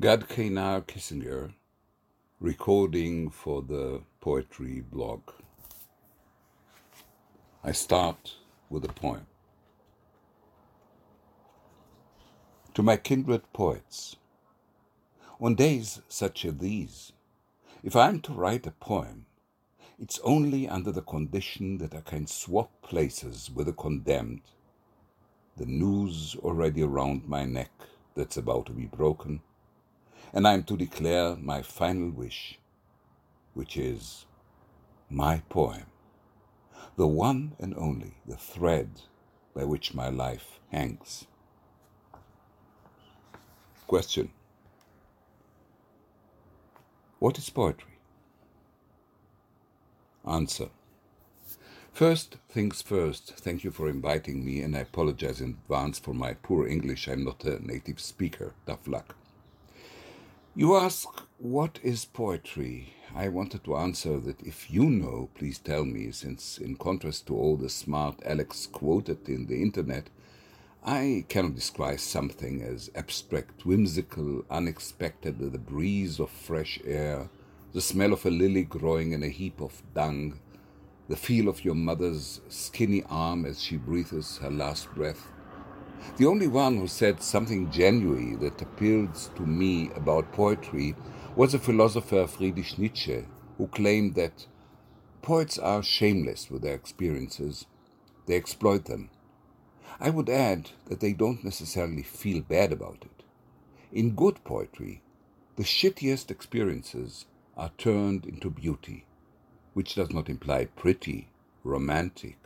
Gad Kaynar Kissinger recording for the poetry blog. I start with a poem. To my kindred poets, on days such as these, if I am to write a poem, it's only under the condition that I can swap places with the condemned, the noose already around my neck that's about to be broken and I am to declare my final wish, which is my poem, the one and only, the thread by which my life hangs. Question What is poetry? Answer First things first, thank you for inviting me, and I apologize in advance for my poor English. I'm not a native speaker. Tough luck. You ask, what is poetry? I wanted to answer that if you know, please tell me, since in contrast to all the smart Alex quoted in the internet, I cannot describe something as abstract, whimsical, unexpected, the breeze of fresh air, the smell of a lily growing in a heap of dung, the feel of your mother's skinny arm as she breathes her last breath, the only one who said something genuine that appealed to me about poetry was the philosopher Friedrich Nietzsche, who claimed that poets are shameless with their experiences, they exploit them. I would add that they don't necessarily feel bad about it. In good poetry, the shittiest experiences are turned into beauty, which does not imply pretty, romantic,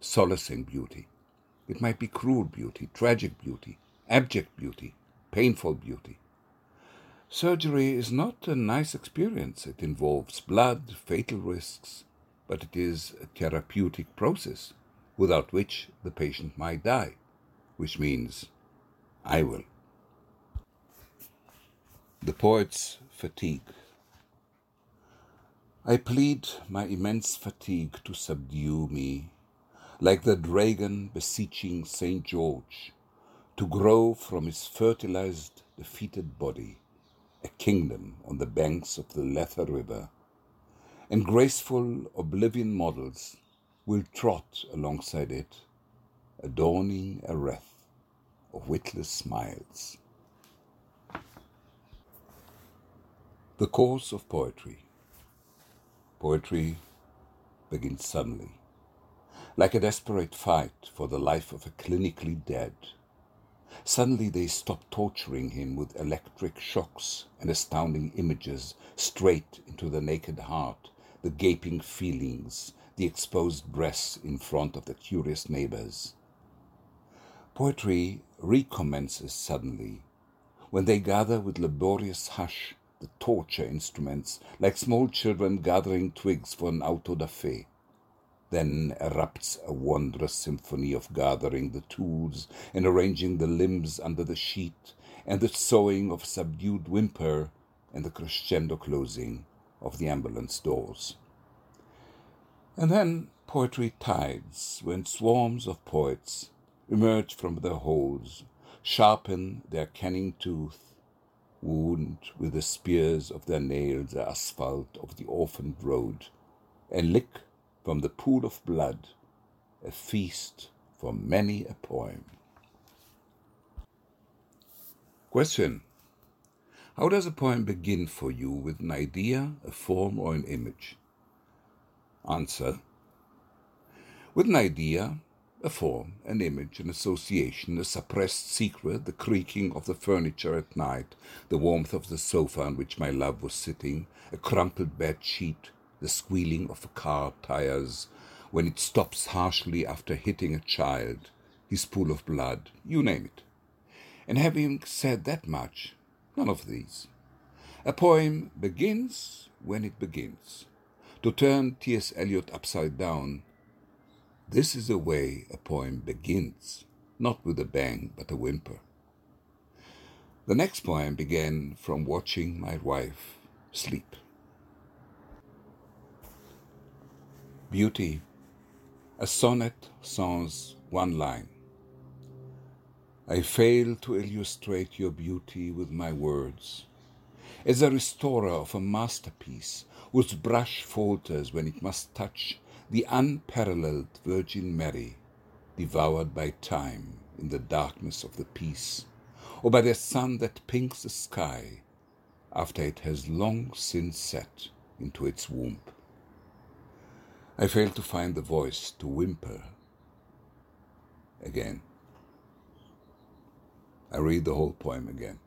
solacing beauty. It might be cruel beauty, tragic beauty, abject beauty, painful beauty. Surgery is not a nice experience. It involves blood, fatal risks, but it is a therapeutic process without which the patient might die, which means I will. The poet's fatigue. I plead my immense fatigue to subdue me like the dragon beseeching St. George, to grow from his fertilized, defeated body a kingdom on the banks of the Lethe River, and graceful oblivion models will trot alongside it, adorning a wreath of witless smiles. The course of poetry. Poetry begins suddenly like a desperate fight for the life of a clinically dead. Suddenly they stop torturing him with electric shocks and astounding images straight into the naked heart, the gaping feelings, the exposed breasts in front of the curious neighbors. Poetry recommences suddenly when they gather with laborious hush the torture instruments like small children gathering twigs for an auto da fe. Then erupts a wondrous symphony of gathering the tools and arranging the limbs under the sheet, and the sewing of subdued whimper, and the crescendo closing of the ambulance doors. And then poetry tides, when swarms of poets emerge from their holes, sharpen their canine tooth, wound with the spears of their nails the asphalt of the orphaned road, and lick from the pool of blood, a feast for many a poem. Question How does a poem begin for you with an idea, a form, or an image? Answer With an idea, a form, an image, an association, a suppressed secret, the creaking of the furniture at night, the warmth of the sofa on which my love was sitting, a crumpled bed sheet, the squealing of a car tires when it stops harshly after hitting a child, his pool of blood, you name it. And having said that much, none of these. A poem begins when it begins. To turn T.S. Eliot upside down, this is the way a poem begins, not with a bang but a whimper. The next poem began from watching my wife sleep. Beauty. A sonnet sans one line. I fail to illustrate your beauty with my words. As a restorer of a masterpiece whose brush falters when it must touch the unparalleled Virgin Mary, devoured by time in the darkness of the peace, or by the sun that pinks the sky after it has long since set into its womb. I fail to find the voice to whimper again. I read the whole poem again.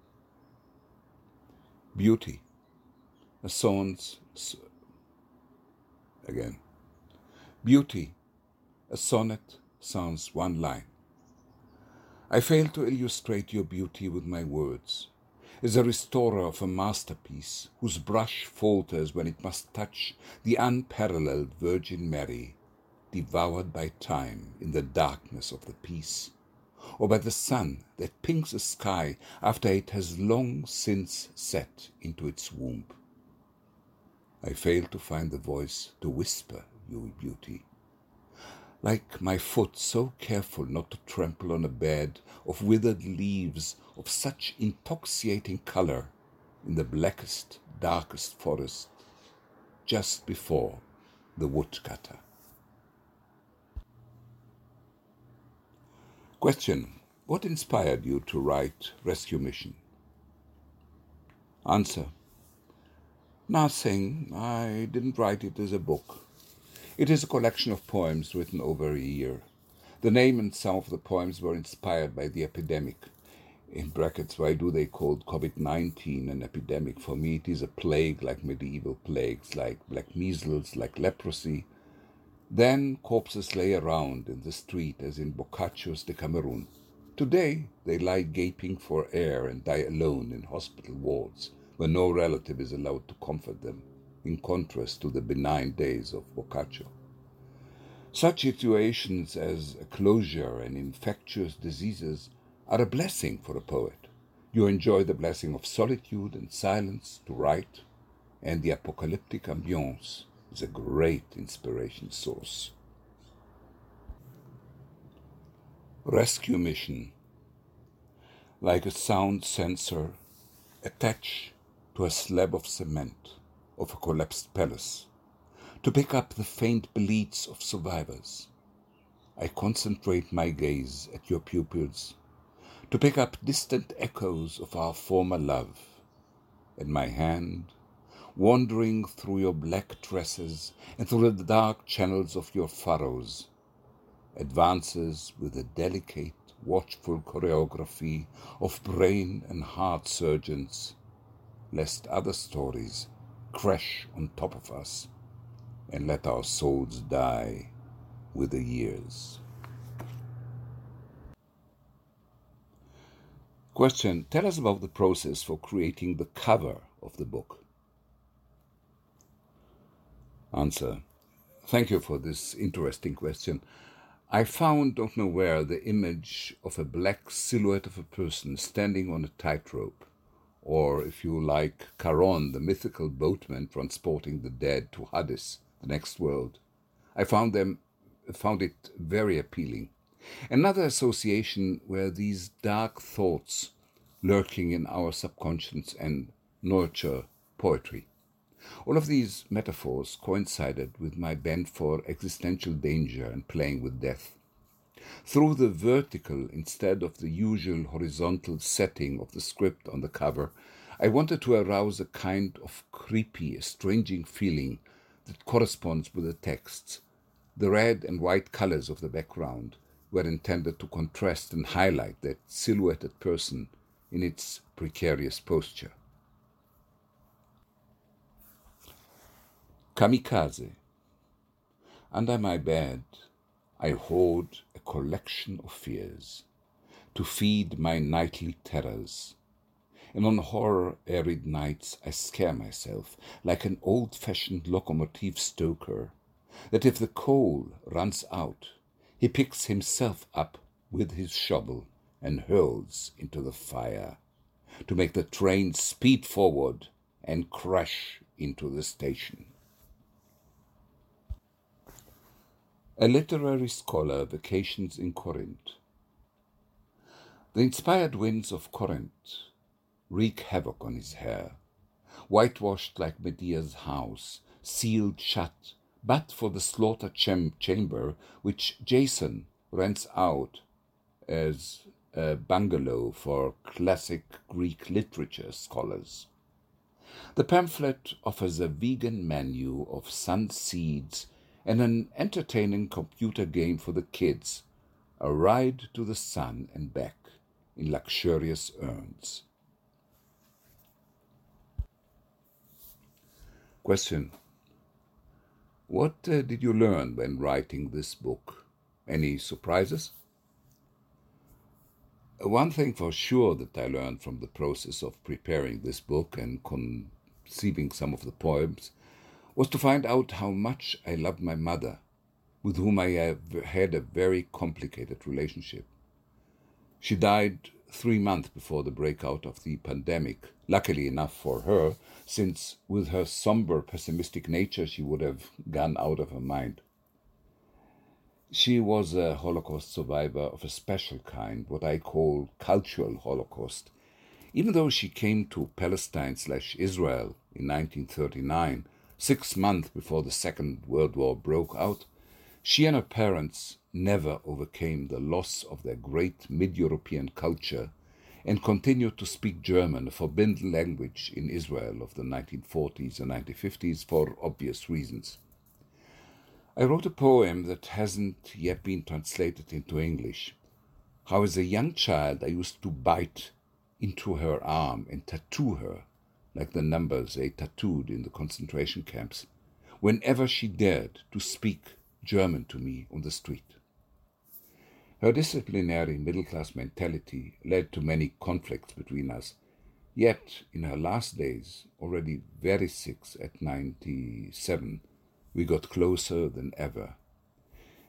Beauty, a son's again. Beauty, a sonnet sounds one line. I fail to illustrate your beauty with my words. As a restorer of a masterpiece whose brush falters when it must touch the unparalleled Virgin Mary, devoured by time in the darkness of the piece, or by the sun that pinks the sky after it has long since set into its womb. I fail to find the voice to whisper your beauty like my foot so careful not to trample on a bed of withered leaves of such intoxicating color in the blackest, darkest forest, just before the woodcutter. Question What inspired you to write Rescue Mission? Answer Nothing. I didn't write it as a book. It is a collection of poems written over a year. The name and some of the poems were inspired by the epidemic. In brackets, why do they call COVID 19 an epidemic? For me, it is a plague like medieval plagues, like black measles, like leprosy. Then corpses lay around in the street, as in Boccaccio's Decameron. Today, they lie gaping for air and die alone in hospital wards, where no relative is allowed to comfort them in contrast to the benign days of Boccaccio. Such situations as closure and infectious diseases are a blessing for a poet. You enjoy the blessing of solitude and silence to write, and the apocalyptic ambience is a great inspiration source. Rescue mission. Like a sound sensor attached to a slab of cement of a collapsed palace, to pick up the faint bleats of survivors. I concentrate my gaze at your pupils, to pick up distant echoes of our former love, and my hand, wandering through your black tresses and through the dark channels of your furrows, advances with a delicate, watchful choreography of brain and heart surgeons, lest other stories crash on top of us and let our souls die with the years. Question Tell us about the process for creating the cover of the book. Answer Thank you for this interesting question. I found, don't know where, the image of a black silhouette of a person standing on a tightrope or if you like, Charon, the mythical boatman transporting the dead to Hades, the next world. I found them found it very appealing. Another association were these dark thoughts lurking in our subconscious and nurture poetry. All of these metaphors coincided with my bent for existential danger and playing with death. Through the vertical instead of the usual horizontal setting of the script on the cover, I wanted to arouse a kind of creepy, estranging feeling that corresponds with the texts. The red and white colors of the background were intended to contrast and highlight that silhouetted person in its precarious posture. Kamikaze. Under my bed, I hoard a collection of fears to feed my nightly terrors. And on horror arid nights I scare myself like an old fashioned locomotive stoker, that if the coal runs out, he picks himself up with his shovel and hurls into the fire to make the train speed forward and crash into the station. A literary scholar vacations in Corinth. The inspired winds of Corinth wreak havoc on his hair, whitewashed like Medea's house, sealed shut, but for the slaughter cham- chamber which Jason rents out as a bungalow for classic Greek literature scholars. The pamphlet offers a vegan menu of sun seeds and an entertaining computer game for the kids, a ride to the sun and back in luxurious urns. Question What uh, did you learn when writing this book? Any surprises? One thing for sure that I learned from the process of preparing this book and conceiving some of the poems was to find out how much I loved my mother, with whom I had a very complicated relationship. She died three months before the breakout of the pandemic, luckily enough for her, since with her somber, pessimistic nature she would have gone out of her mind. She was a Holocaust survivor of a special kind, what I call cultural Holocaust. Even though she came to Palestine slash Israel in 1939, six months before the Second World War broke out, she and her parents never overcame the loss of their great mid European culture and continued to speak German, a forbidden language in Israel of the 1940s and 1950s for obvious reasons. I wrote a poem that hasn't yet been translated into English. How, as a young child, I used to bite into her arm and tattoo her, like the numbers they tattooed in the concentration camps, whenever she dared to speak German to me on the street. Her disciplinary middle class mentality led to many conflicts between us, yet in her last days, already very sick at ninety seven, we got closer than ever.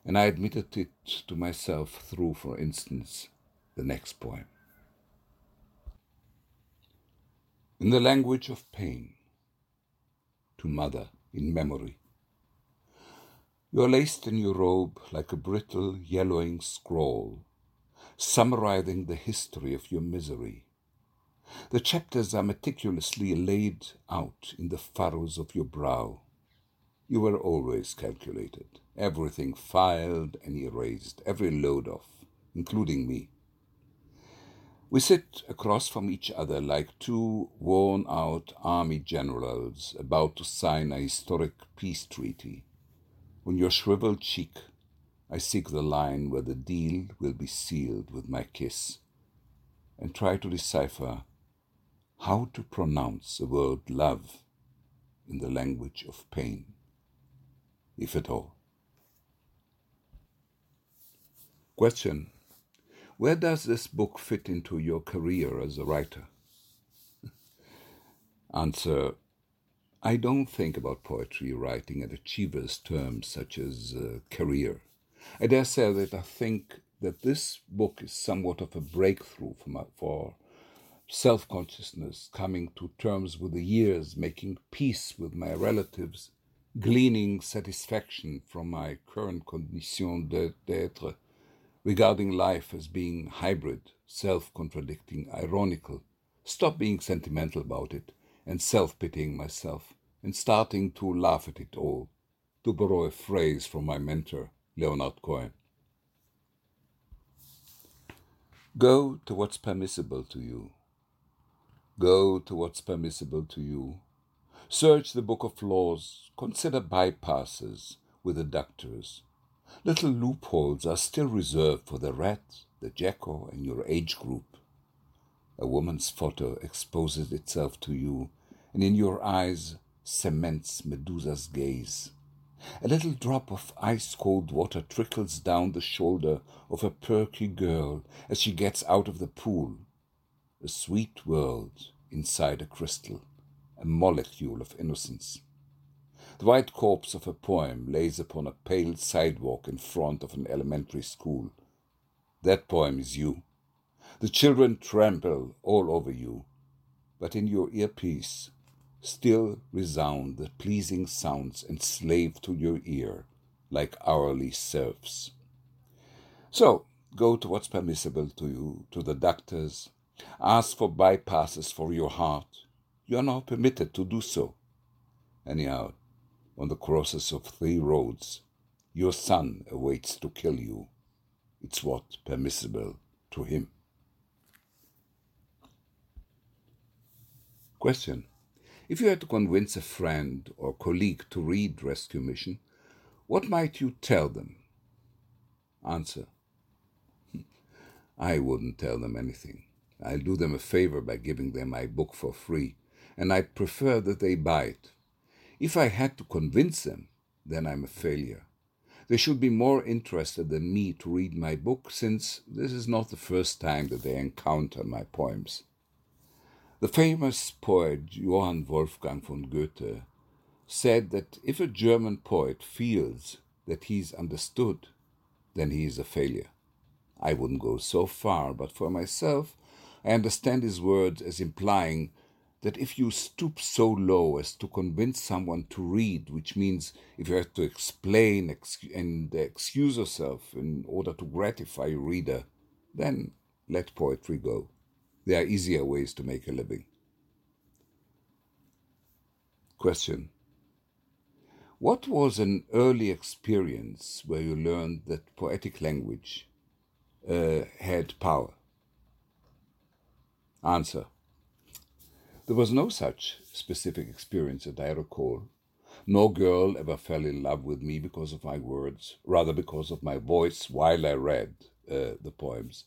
And I admitted it to myself through, for instance, the next poem. In the language of pain, to mother in memory. You are laced in your robe like a brittle, yellowing scroll, summarizing the history of your misery. The chapters are meticulously laid out in the furrows of your brow. You were always calculated, everything filed and erased, every load off, including me. We sit across from each other like two worn out army generals about to sign a historic peace treaty. On your shriveled cheek, I seek the line where the deal will be sealed with my kiss, and try to decipher how to pronounce the word love in the language of pain if at all. Question Where does this book fit into your career as a writer? Answer I don't think about poetry writing in achievers' terms such as uh, career. I dare say that I think that this book is somewhat of a breakthrough for, for self consciousness, coming to terms with the years, making peace with my relatives, gleaning satisfaction from my current condition d'etre regarding life as being hybrid, self contradicting, ironical, stop being sentimental about it, and self pitying myself, and starting to laugh at it all, to borrow a phrase from my mentor, Leonard Cohen. Go to what's permissible to you. Go to what's permissible to you Search the book of laws, consider bypasses with the doctors. Little loopholes are still reserved for the rat, the jackal, and your age group. A woman's photo exposes itself to you, and in your eyes cements Medusa's gaze. A little drop of ice cold water trickles down the shoulder of a perky girl as she gets out of the pool. A sweet world inside a crystal a molecule of innocence. The white corpse of a poem lays upon a pale sidewalk in front of an elementary school. That poem is you. The children trample all over you, but in your earpiece still resound the pleasing sounds enslaved to your ear like hourly serfs. So, go to what's permissible to you, to the doctors. Ask for bypasses for your heart. You are now permitted to do so. Anyhow, on the crosses of three roads, your son awaits to kill you. It's what permissible to him. Question. If you had to convince a friend or colleague to read Rescue Mission, what might you tell them? Answer. I wouldn't tell them anything. I'll do them a favor by giving them my book for free, and I'd prefer that they buy it. If I had to convince them, then I'm a failure. They should be more interested than me to read my book, since this is not the first time that they encounter my poems. The famous poet Johann Wolfgang von Goethe said that if a German poet feels that he's understood, then he is a failure. I wouldn't go so far, but for myself, I understand his words as implying that if you stoop so low as to convince someone to read, which means if you have to explain ex- and excuse yourself in order to gratify a reader, then let poetry go. There are easier ways to make a living. Question What was an early experience where you learned that poetic language uh, had power? Answer there was no such specific experience that I recall. No girl ever fell in love with me because of my words, rather because of my voice while I read uh, the poems.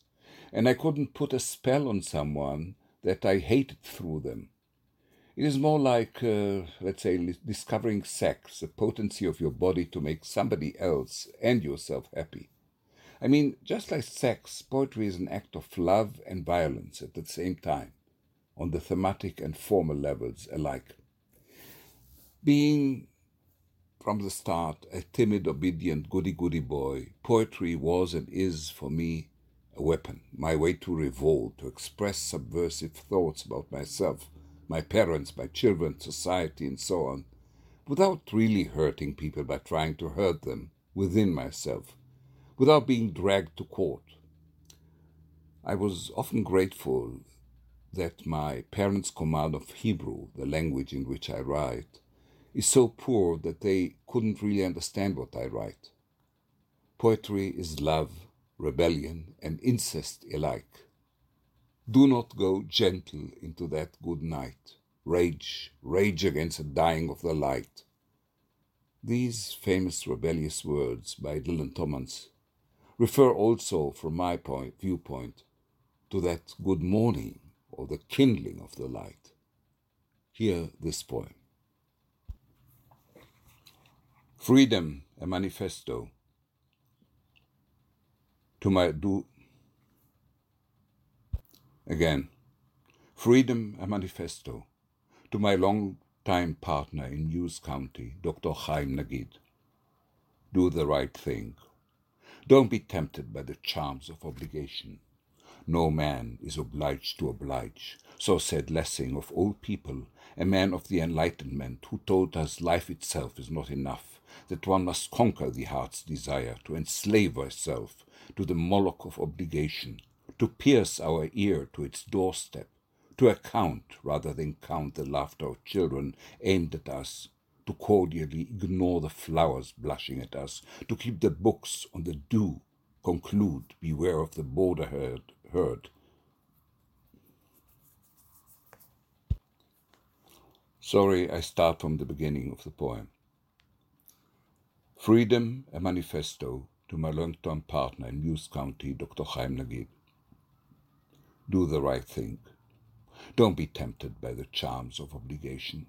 And I couldn't put a spell on someone that I hated through them. It is more like, uh, let's say, discovering sex, the potency of your body to make somebody else and yourself happy. I mean, just like sex, poetry is an act of love and violence at the same time on the thematic and formal levels alike. Being from the start a timid, obedient, goody goody boy, poetry was and is for me a weapon, my way to revolt, to express subversive thoughts about myself, my parents, my children, society, and so on, without really hurting people by trying to hurt them within myself, without being dragged to court. I was often grateful that my parents' command of Hebrew, the language in which I write, is so poor that they couldn't really understand what I write. Poetry is love, rebellion, and incest alike. Do not go gentle into that good night. Rage, rage against the dying of the light. These famous rebellious words by Dylan Thomas refer also, from my point, viewpoint, to that good morning or the kindling of the light. Hear this poem Freedom, a manifesto. To my do again. Freedom, a manifesto. To my long-time partner in News County, Dr. Chaim Nagid. Do the right thing. Don't be tempted by the charms of obligation. No man is obliged to oblige. So said Lessing of all people, a man of the Enlightenment, who told us life itself is not enough, that one must conquer the heart's desire, to enslave ourselves to the Moloch of obligation, to pierce our ear to its doorstep, to account rather than count the laughter of children aimed at us, to cordially ignore the flowers blushing at us, to keep the books on the dew, conclude, beware of the border herd, heard. Sorry, I start from the beginning of the poem. Freedom, a manifesto to my long-term partner in News County, Dr. Chaim Nagid. Do the right thing. Don't be tempted by the charms of obligation.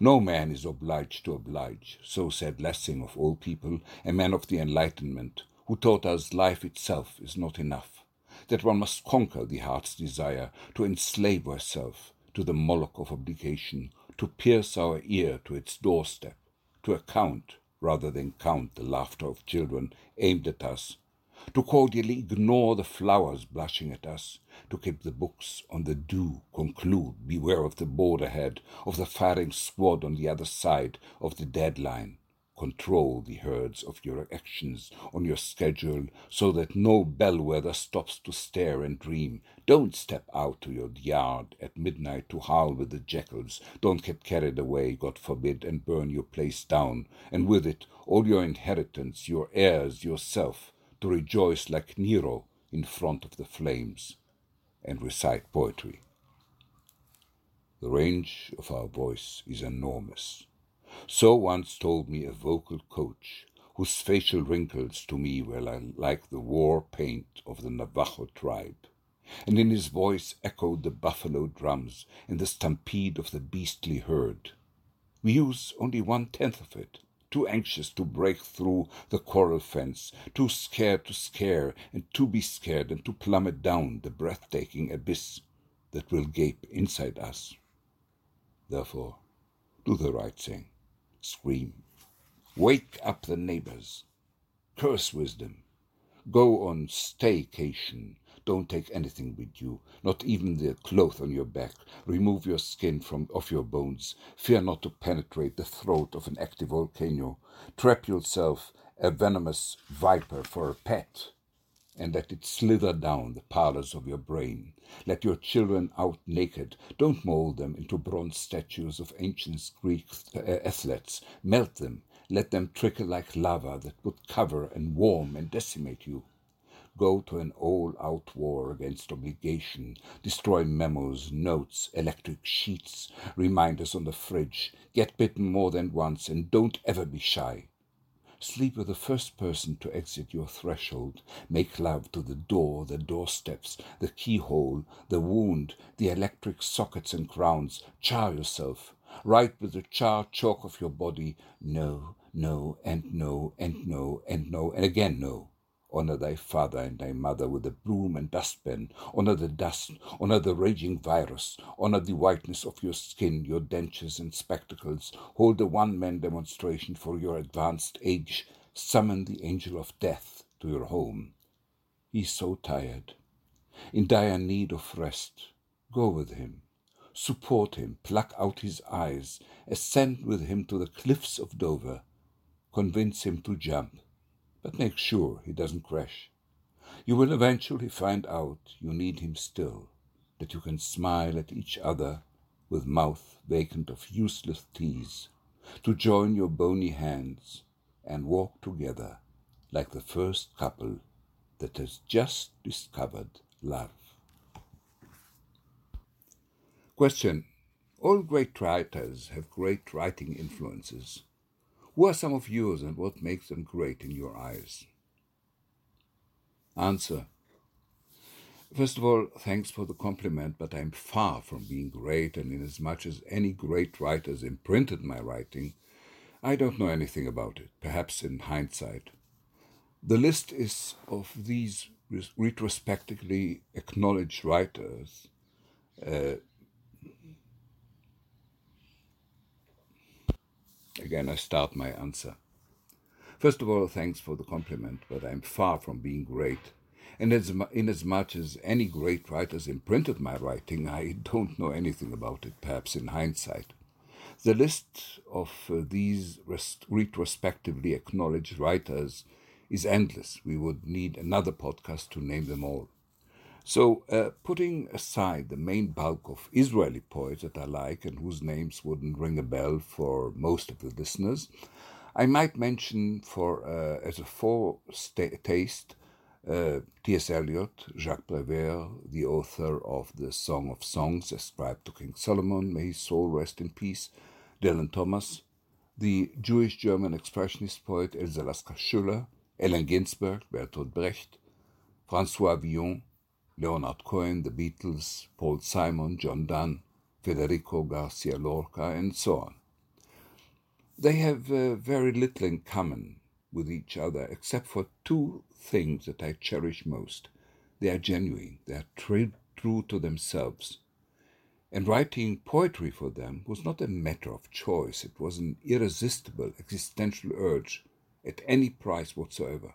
No man is obliged to oblige, so said Lessing of all people, a man of the Enlightenment, who taught us life itself is not enough that one must conquer the heart's desire, to enslave ourselves to the Moloch of obligation, to pierce our ear to its doorstep, to account rather than count the laughter of children aimed at us, to cordially ignore the flowers blushing at us, to keep the books on the dew, conclude, beware of the board ahead, of the firing squad on the other side of the deadline, control the herds of your actions on your schedule so that no bellwether stops to stare and dream. Don't step out to your yard at midnight to howl with the jackals. Don't get carried away, God forbid, and burn your place down, and with it all your inheritance, your heirs, yourself, to rejoice like Nero in front of the flames and recite poetry. The range of our voice is enormous. So once told me a vocal coach, whose facial wrinkles to me were like the war paint of the Navajo tribe, and in his voice echoed the buffalo drums and the stampede of the beastly herd. We use only one tenth of it, too anxious to break through the coral fence, too scared to scare, and to be scared, and to plummet down the breathtaking abyss that will gape inside us. Therefore, do the right thing. Scream. Wake up the neighbors. Curse wisdom. Go on staycation. Don't take anything with you, not even the cloth on your back. Remove your skin from off your bones. Fear not to penetrate the throat of an active volcano. Trap yourself a venomous viper for a pet and let it slither down the parlors of your brain. Let your children out naked. Don't mold them into bronze statues of ancient Greek uh, athletes. Melt them. Let them trickle like lava that would cover and warm and decimate you. Go to an all out war against obligation. Destroy memos, notes, electric sheets, reminders on the fridge. Get bitten more than once and don't ever be shy. Sleep with the first person to exit your threshold. Make love to the door, the doorsteps, the keyhole, the wound, the electric sockets and crowns. Char yourself. Write with the char chalk of your body no, no, and no, and no, and no, and again no. Honor thy father and thy mother with a broom and dustpan. Honor the dust. Honor the raging virus. Honor the whiteness of your skin, your dentures and spectacles. Hold a one man demonstration for your advanced age. Summon the angel of death to your home. He's so tired, in dire need of rest. Go with him. Support him. Pluck out his eyes. Ascend with him to the cliffs of Dover. Convince him to jump but make sure he doesn't crash. You will eventually find out you need him still, that you can smile at each other with mouth vacant of useless tease, to join your bony hands and walk together like the first couple that has just discovered love. Question All great writers have great writing influences. Who are some of yours and what makes them great in your eyes? Answer. First of all, thanks for the compliment, but I'm far from being great, and inasmuch as any great writers imprinted my writing, I don't know anything about it, perhaps in hindsight. The list is of these retrospectively acknowledged writers uh, Again, I start my answer. First of all, thanks for the compliment, but I'm far from being great. And as, inasmuch as any great writers imprinted my writing, I don't know anything about it, perhaps in hindsight. The list of uh, these retrospectively acknowledged writers is endless. We would need another podcast to name them all. So, uh, putting aside the main bulk of Israeli poets that I like and whose names wouldn't ring a bell for most of the listeners, I might mention for uh, as a foretaste uh, T.S. Eliot, Jacques Prévert, the author of the Song of Songs ascribed to King Solomon, may his soul rest in peace, Dylan Thomas, the Jewish German expressionist poet Else Lasker Schüler, Allen Ginsberg, Bertolt Brecht, François Villon, Leonard Cohen, the Beatles, Paul Simon, John Donne, Federico Garcia Lorca, and so on. They have uh, very little in common with each other except for two things that I cherish most. They are genuine, they are true, true to themselves. And writing poetry for them was not a matter of choice, it was an irresistible existential urge at any price whatsoever,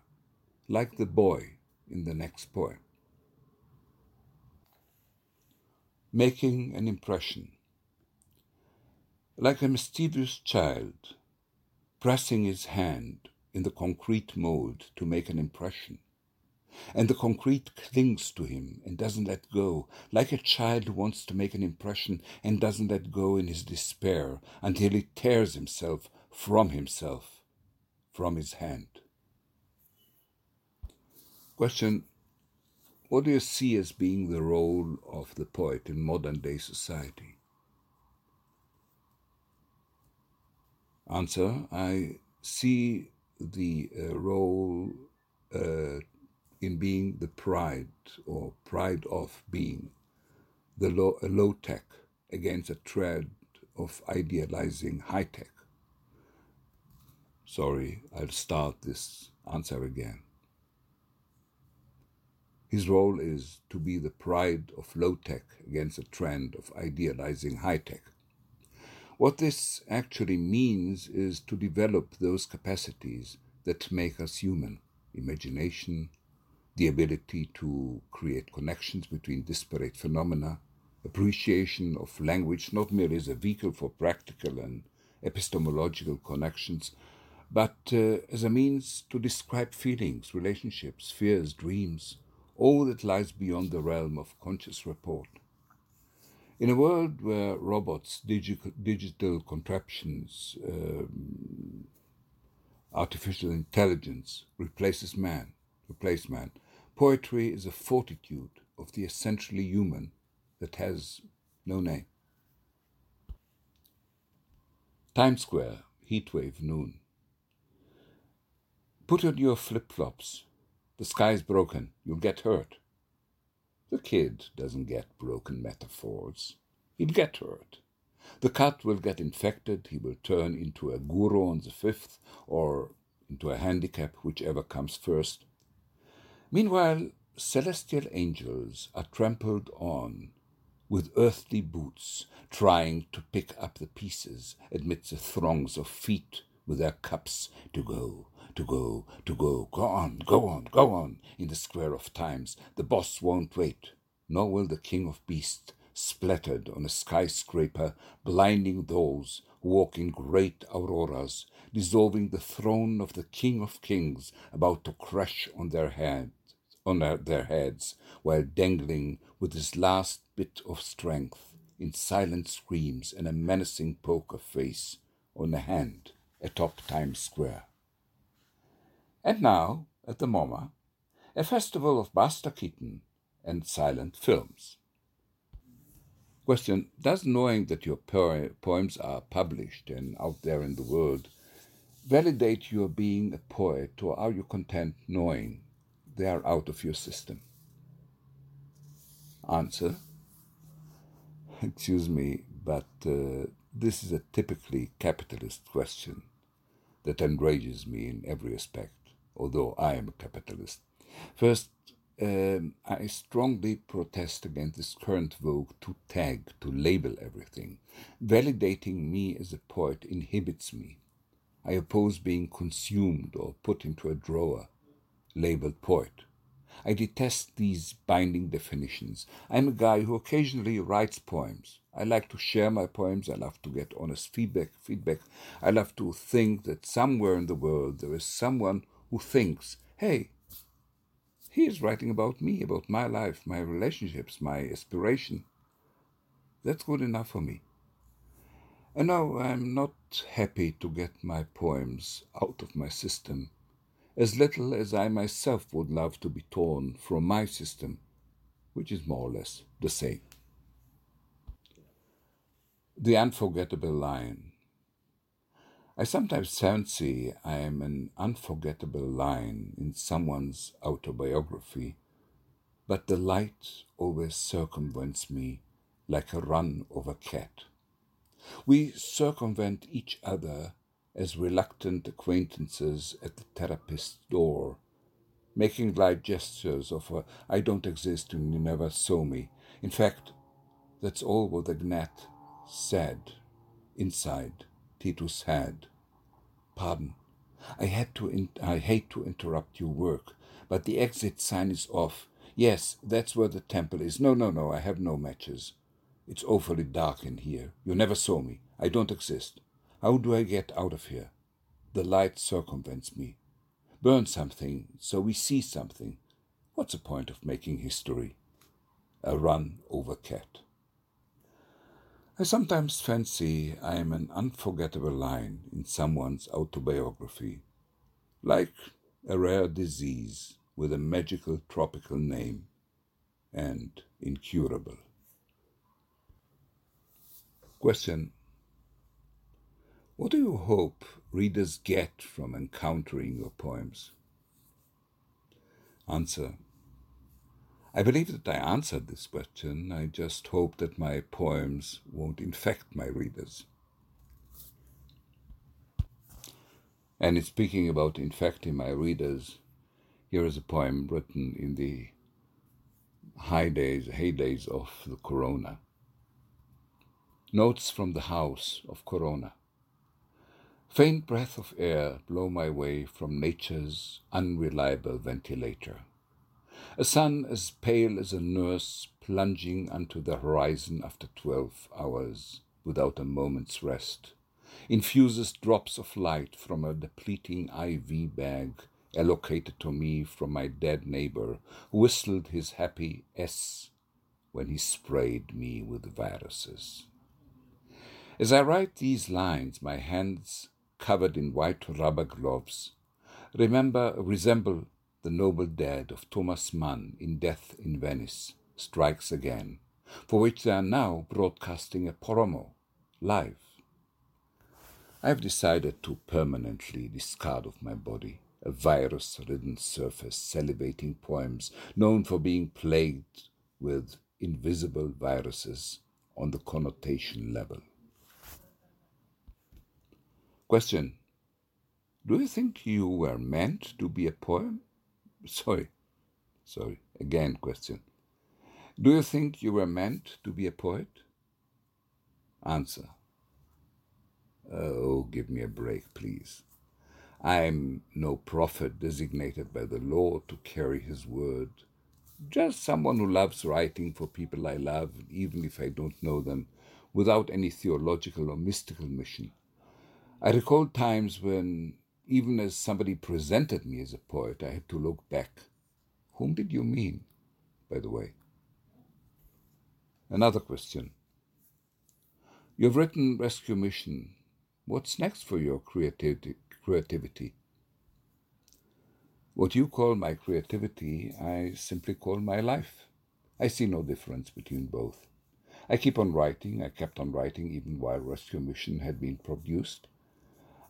like the boy in the next poem. Making an impression. Like a mischievous child, pressing his hand in the concrete mold to make an impression. And the concrete clings to him and doesn't let go, like a child who wants to make an impression and doesn't let go in his despair until he tears himself from himself, from his hand. Question What do you see as being the role of the poet in modern day society? Answer I see the uh, role uh, in being the pride or pride of being the low, low tech against a trend of idealizing high tech. Sorry, I'll start this answer again. His role is to be the pride of low tech against a trend of idealizing high tech. What this actually means is to develop those capacities that make us human imagination, the ability to create connections between disparate phenomena, appreciation of language not merely as a vehicle for practical and epistemological connections, but uh, as a means to describe feelings, relationships, fears, dreams, all that lies beyond the realm of conscious report. In a world where robots, digi- digital contraptions, um, artificial intelligence replaces man, replace man, poetry is a fortitude of the essentially human that has no name. Times Square, heatwave noon. Put on your flip flops. The sky's broken. You'll get hurt. The kid doesn't get broken metaphors. He'll get hurt. The cat will get infected. He will turn into a guru on the fifth or into a handicap, whichever comes first. Meanwhile, celestial angels are trampled on with earthly boots, trying to pick up the pieces amidst the throngs of feet with their cups to go, to go, to go. Go on, go on, go on, in the square of times. The boss won't wait, nor will the king of beasts, splattered on a skyscraper, blinding those who walk in great auroras, dissolving the throne of the king of kings, about to crash on their heads, on their heads, while dangling with his last bit of strength in silent screams and a menacing poker face on a hand atop Times Square. And now, at the MoMA, a festival of Buster Keaton and silent films. Question Does knowing that your poems are published and out there in the world validate your being a poet, or are you content knowing they are out of your system? Answer Excuse me, but uh, this is a typically capitalist question that enrages me in every aspect although I am a capitalist. First, um, I strongly protest against this current vogue to tag, to label everything. Validating me as a poet inhibits me. I oppose being consumed or put into a drawer, labeled poet. I detest these binding definitions. I'm a guy who occasionally writes poems. I like to share my poems. I love to get honest feedback. Feedback. I love to think that somewhere in the world there is someone who thinks, hey, he is writing about me, about my life, my relationships, my aspiration. That's good enough for me. And now I'm not happy to get my poems out of my system, as little as I myself would love to be torn from my system, which is more or less the same. The unforgettable line I sometimes fancy I am an unforgettable line in someone's autobiography, but the light always circumvents me like a run of a cat. We circumvent each other as reluctant acquaintances at the therapist's door, making light gestures of a I don't exist and you never saw me. In fact, that's all what the gnat said inside Titus had. Pardon. I had to in- I hate to interrupt your work, but the exit sign is off. Yes, that's where the temple is. No, no, no, I have no matches. It's awfully dark in here. You never saw me. I don't exist. How do I get out of here? the light circumvents me. Burn something so we see something. What's the point of making history? A run over cat. I sometimes fancy I am an unforgettable line in someone's autobiography, like a rare disease with a magical tropical name and incurable. Question What do you hope readers get from encountering your poems? Answer I believe that I answered this question. I just hope that my poems won't infect my readers. And in speaking about infecting my readers, here is a poem written in the high days, heydays of the corona. Notes from the house of corona. Faint breath of air blow my way from nature's unreliable ventilator. A sun as pale as a nurse plunging unto the horizon after twelve hours without a moment's rest, infuses drops of light from a depleting IV bag allocated to me from my dead neighbor who whistled his happy S when he sprayed me with viruses. As I write these lines, my hands covered in white rubber gloves remember resemble the noble dead of Thomas Mann in Death in Venice strikes again, for which they are now broadcasting a promo live. I have decided to permanently discard of my body a virus ridden surface salivating poems known for being plagued with invisible viruses on the connotation level. Question Do you think you were meant to be a poem? Sorry, sorry, again question. Do you think you were meant to be a poet? Answer. Oh, give me a break, please. I am no prophet designated by the Lord to carry his word. Just someone who loves writing for people I love, even if I don't know them, without any theological or mystical mission. I recall times when even as somebody presented me as a poet, I had to look back. Whom did you mean, by the way? Another question. You've written Rescue Mission. What's next for your creativity? creativity? What you call my creativity, I simply call my life. I see no difference between both. I keep on writing. I kept on writing even while Rescue Mission had been produced.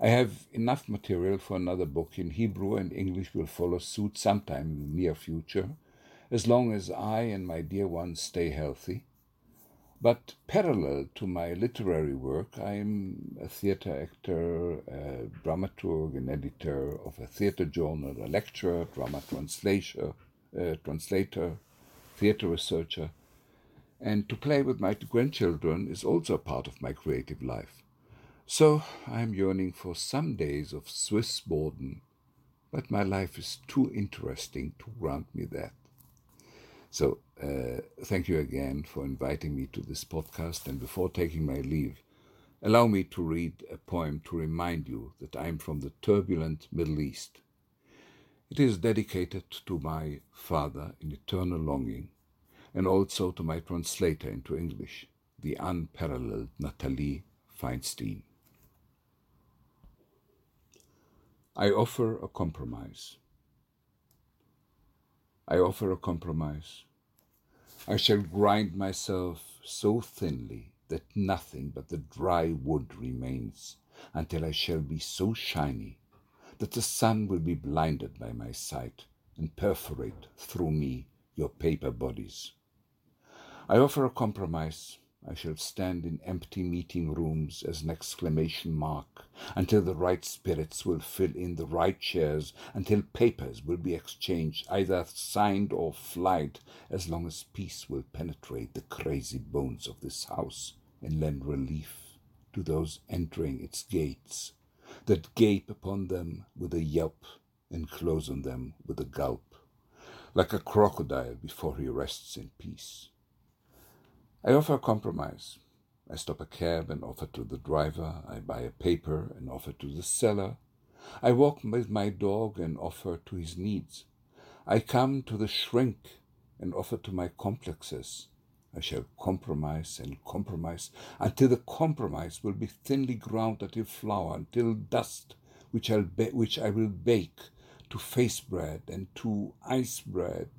I have enough material for another book in Hebrew, and English will follow suit sometime in the near future, as long as I and my dear ones stay healthy. But parallel to my literary work, I am a theater actor, a dramaturg, an editor of a theater journal, a lecturer, drama translator, uh, translator, theater researcher. And to play with my grandchildren is also a part of my creative life. So I am yearning for some days of Swiss boredom, but my life is too interesting to grant me that. So uh, thank you again for inviting me to this podcast. And before taking my leave, allow me to read a poem to remind you that I am from the turbulent Middle East. It is dedicated to my father in eternal longing, and also to my translator into English, the unparalleled Natalie Feinstein. I offer a compromise. I offer a compromise. I shall grind myself so thinly that nothing but the dry wood remains until I shall be so shiny that the sun will be blinded by my sight and perforate through me your paper bodies. I offer a compromise I shall stand in empty meeting rooms as an exclamation mark until the right spirits will fill in the right chairs, until papers will be exchanged, either signed or flight, as long as peace will penetrate the crazy bones of this house and lend relief to those entering its gates, that gape upon them with a yelp and close on them with a gulp, like a crocodile before he rests in peace. I offer compromise. I stop a cab and offer to the driver. I buy a paper and offer to the seller. I walk with my dog and offer to his needs. I come to the shrink and offer to my complexes. I shall compromise and compromise until the compromise will be thinly ground until flour, until dust, which, I'll which I will bake to face bread and to ice bread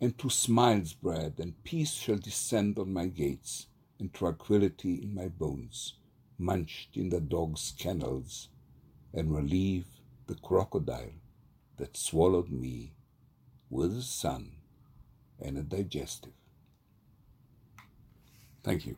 and to smiles bread, and peace shall descend on my gates, and tranquillity in my bones, munched in the dog's kennels, and relieve the crocodile that swallowed me with a sun and a digestive. Thank you.